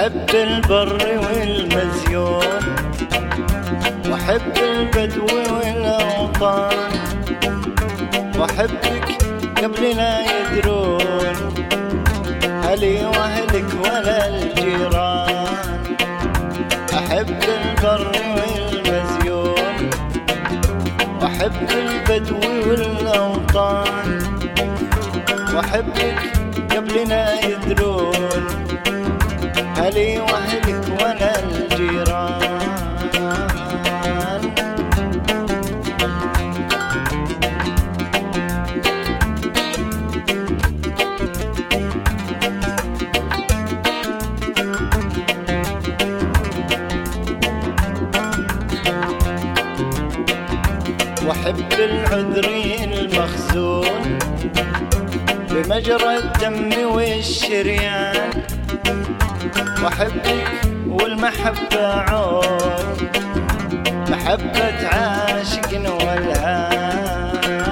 أحب البر والمزيون وأحب البدو والأوطان وأحبك قبل لا يدرون أهلي وأهلك ولا الجيران؟ أحب البر والمزيون وأحب البدو والأوطان وأحبك قبل لا يدرون. وأحب العذري المخزون بمجرى الدم والشريان. واحبك والمحبة عون محبة عاشق والهان.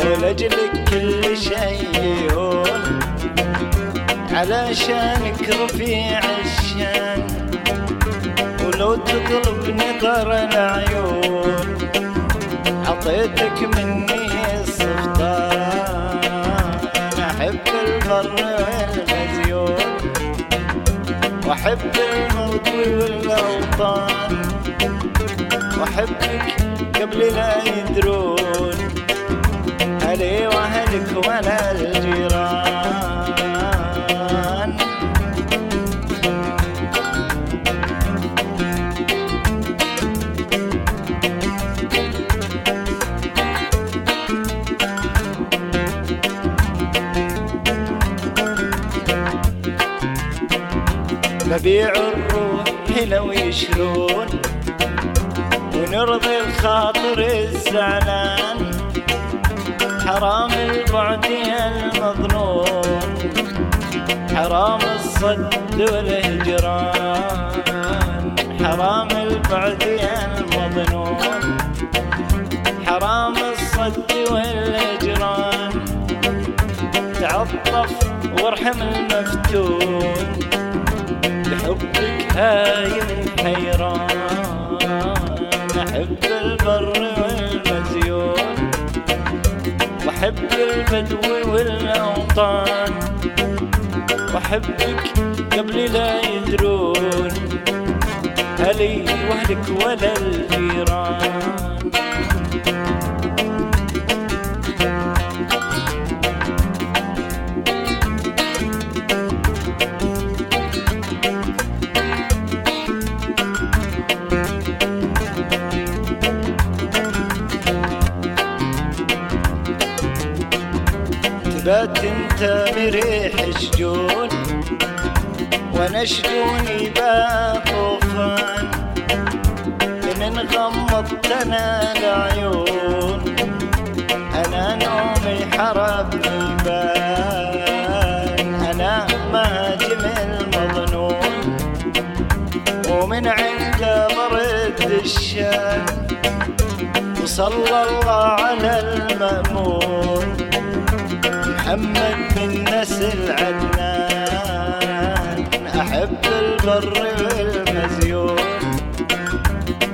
ولأجلك كل شيء يهون علشانك رفيع الشان. ولو تطلب نظر العيون. عطيتك مني السلطان أحب البر والمزيون وأحب المرضي والأوطان. وأحبك قبل لا يدرون. نبيع الروح لو يشرون ونرضي الخاطر الزعلان. حرام البعد يا المظنون حرام الصد والهجران. حرام البعد يا المظنون حرام الصد والهجران. تعطف وارحم المفتون. هايم حيران أحب البر والمزيون وأحب البدو والأوطان وأحبك قبل لا يدرون أهلي وأهلك ولا الجيران. تبات انت مريح شجون وأنا شجوني باطوفان من انغمضت أنا العيون أنا نومي حربني بان أنا مهاجم المظنون ومن عنده برد الشام. وصلى الله على المأمون. محمد من نسل عدنان أحب البر والمزيون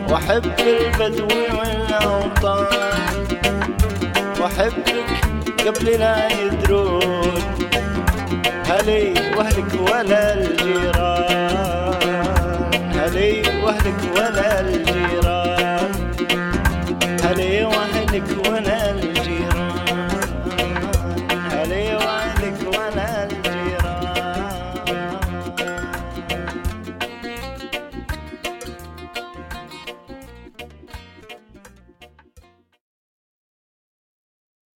وأحب البدو والأوطان وأحبك قبل لا يدرون هلي وأهلك ولا الجيران هلي وأهلك ولا